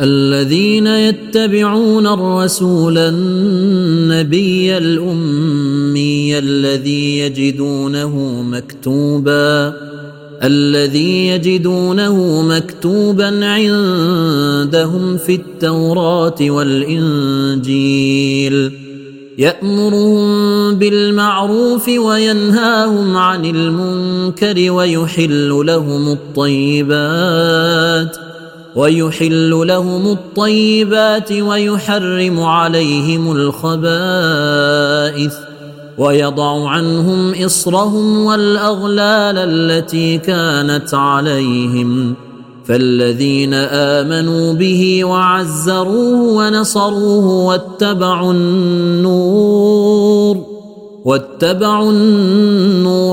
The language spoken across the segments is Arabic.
الذين يتبعون الرسول النبي الأمي الذي يجدونه مكتوبا الذي يجدونه مكتوبا عندهم في التوراة والإنجيل. يأمرهم بالمعروف وينهاهم عن المنكر ويحل لهم الطيبات. ويحل لهم الطيبات ويحرم عليهم الخبائث ويضع عنهم إصرهم والأغلال التي كانت عليهم فالذين آمنوا به وعزروه ونصروه واتبعوا النور واتبعوا النور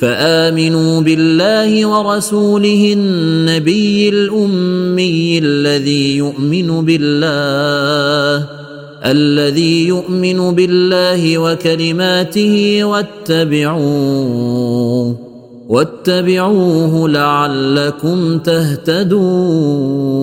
فآمنوا بالله ورسوله النبي الأمي الذي يؤمن بالله الذي يؤمن بالله وكلماته واتبعوه واتبعوه لعلكم تهتدون.